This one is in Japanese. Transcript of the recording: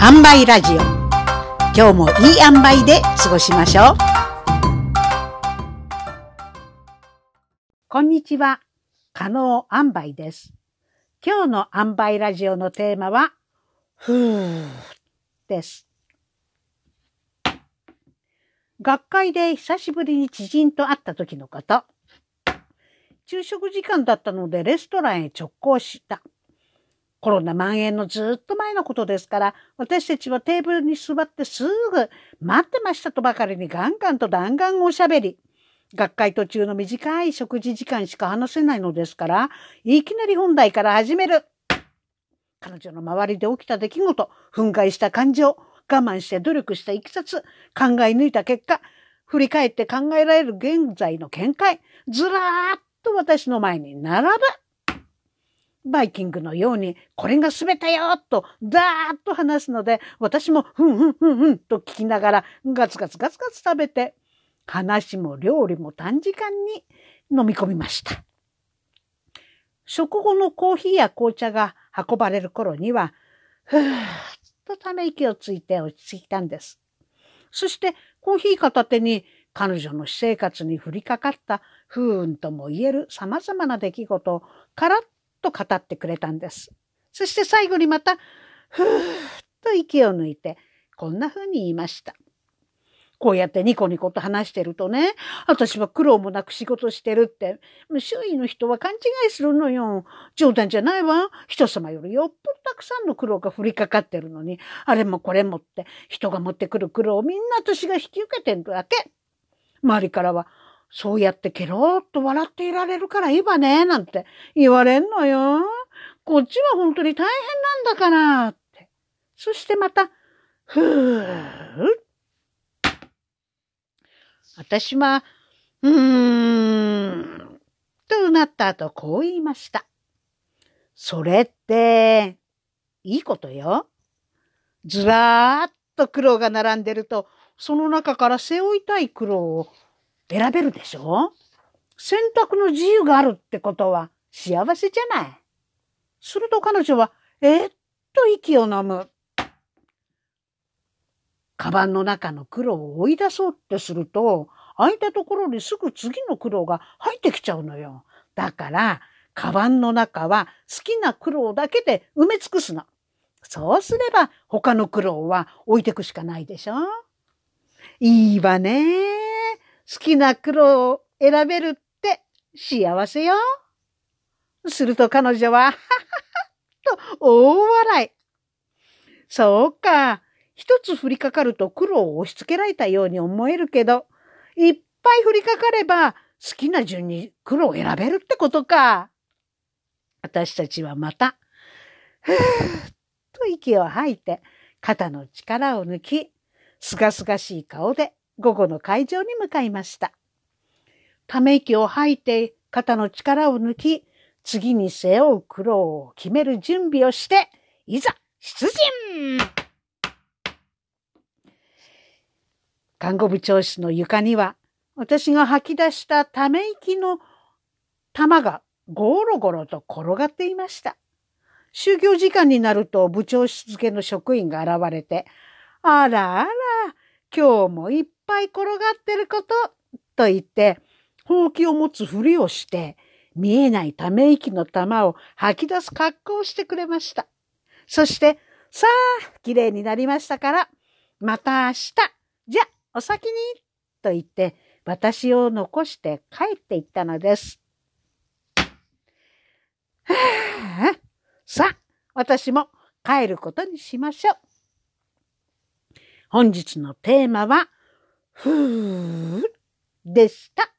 塩梅ラジオ。今日もいい塩梅で過ごしましょう。こんにちは。加納塩梅です。今日の塩梅ラジオのテーマはふーです。学会で久しぶりに知人と会った時のこと。昼食時間だったのでレストランへ直行した。コロナ蔓延のずっと前のことですから、私たちはテーブルに座ってすぐ待ってましたとばかりにガンガンと弾丸おしゃべり。学会途中の短い食事時間しか話せないのですから、いきなり本題から始める。彼女の周りで起きた出来事、憤慨した感情、我慢して努力したいきさつ、考え抜いた結果、振り返って考えられる現在の見解、ずらーっと私の前に並ぶ。バイキングのように、これが全てよと、ダーッと話すので、私もふんふんふんふんと聞きながら、ガツガツガツガツ食べて、話も料理も短時間に飲み込みました。食後のコーヒーや紅茶が運ばれる頃には、ふーっとため息をついて落ち着いたんです。そしてコーヒー片手に彼女の私生活に降りかかった不運とも言える様々な出来事をカラッと語ってくれたんです。そして最後にまた、ふーっと息を抜いて、こんな風に言いました。こうやってニコニコと話してるとね、私は苦労もなく仕事してるって、周囲の人は勘違いするのよ。冗談じゃないわ。人様よりよっぽどたくさんの苦労が降りかかってるのに、あれもこれもって人が持ってくる苦労をみんな私が引き受けてるだけ。周りからは、そうやってケローっと笑っていられるからいいわね、なんて言われんのよ。こっちは本当に大変なんだから、って。そしてまた、ふー。私は、うーん、とうなった後こう言いました。それって、いいことよ。ずらーっと苦労が並んでると、その中から背負いたい苦労を選べるでしょ？選択の自由があるってことは幸せじゃない？すると彼女は、えー、っと息を飲む。カバンの中の苦労を追い出そうってすると、空いたところにすぐ次の苦労が入ってきちゃうのよ。だから、カバンの中は好きな苦労だけで埋め尽くすの。そうすれば他の苦労は置いてくしかないでしょ？いいわね。好きな黒を選べるって幸せよ。すると彼女は、はははと大笑い。そうか。一つ降りかかると苦労を押し付けられたように思えるけど、いっぱい降りかかれば好きな順に黒を選べるってことか。私たちはまた、ふーっと息を吐いて肩の力を抜き、すがすがしい顔で午後の会場に向かいました。ため息を吐いて肩の力を抜き、次に背負う苦労を決める準備をして、いざ出陣看護部長室の床には、私が吐き出したため息の玉がゴロゴロと転がっていました。就業時間になると部長室付けの職員が現れて、あらあら、今日もいっぱい転がってること、と言って、ほうきを持つふりをして、見えないため息の玉を吐き出す格好をしてくれました。そして、さあ、綺麗になりましたから、また明日、じゃ、お先に、と言って、私を残して帰っていったのです。はあ、さあ、私も帰ることにしましょう。本日のテーマは、ふーでした。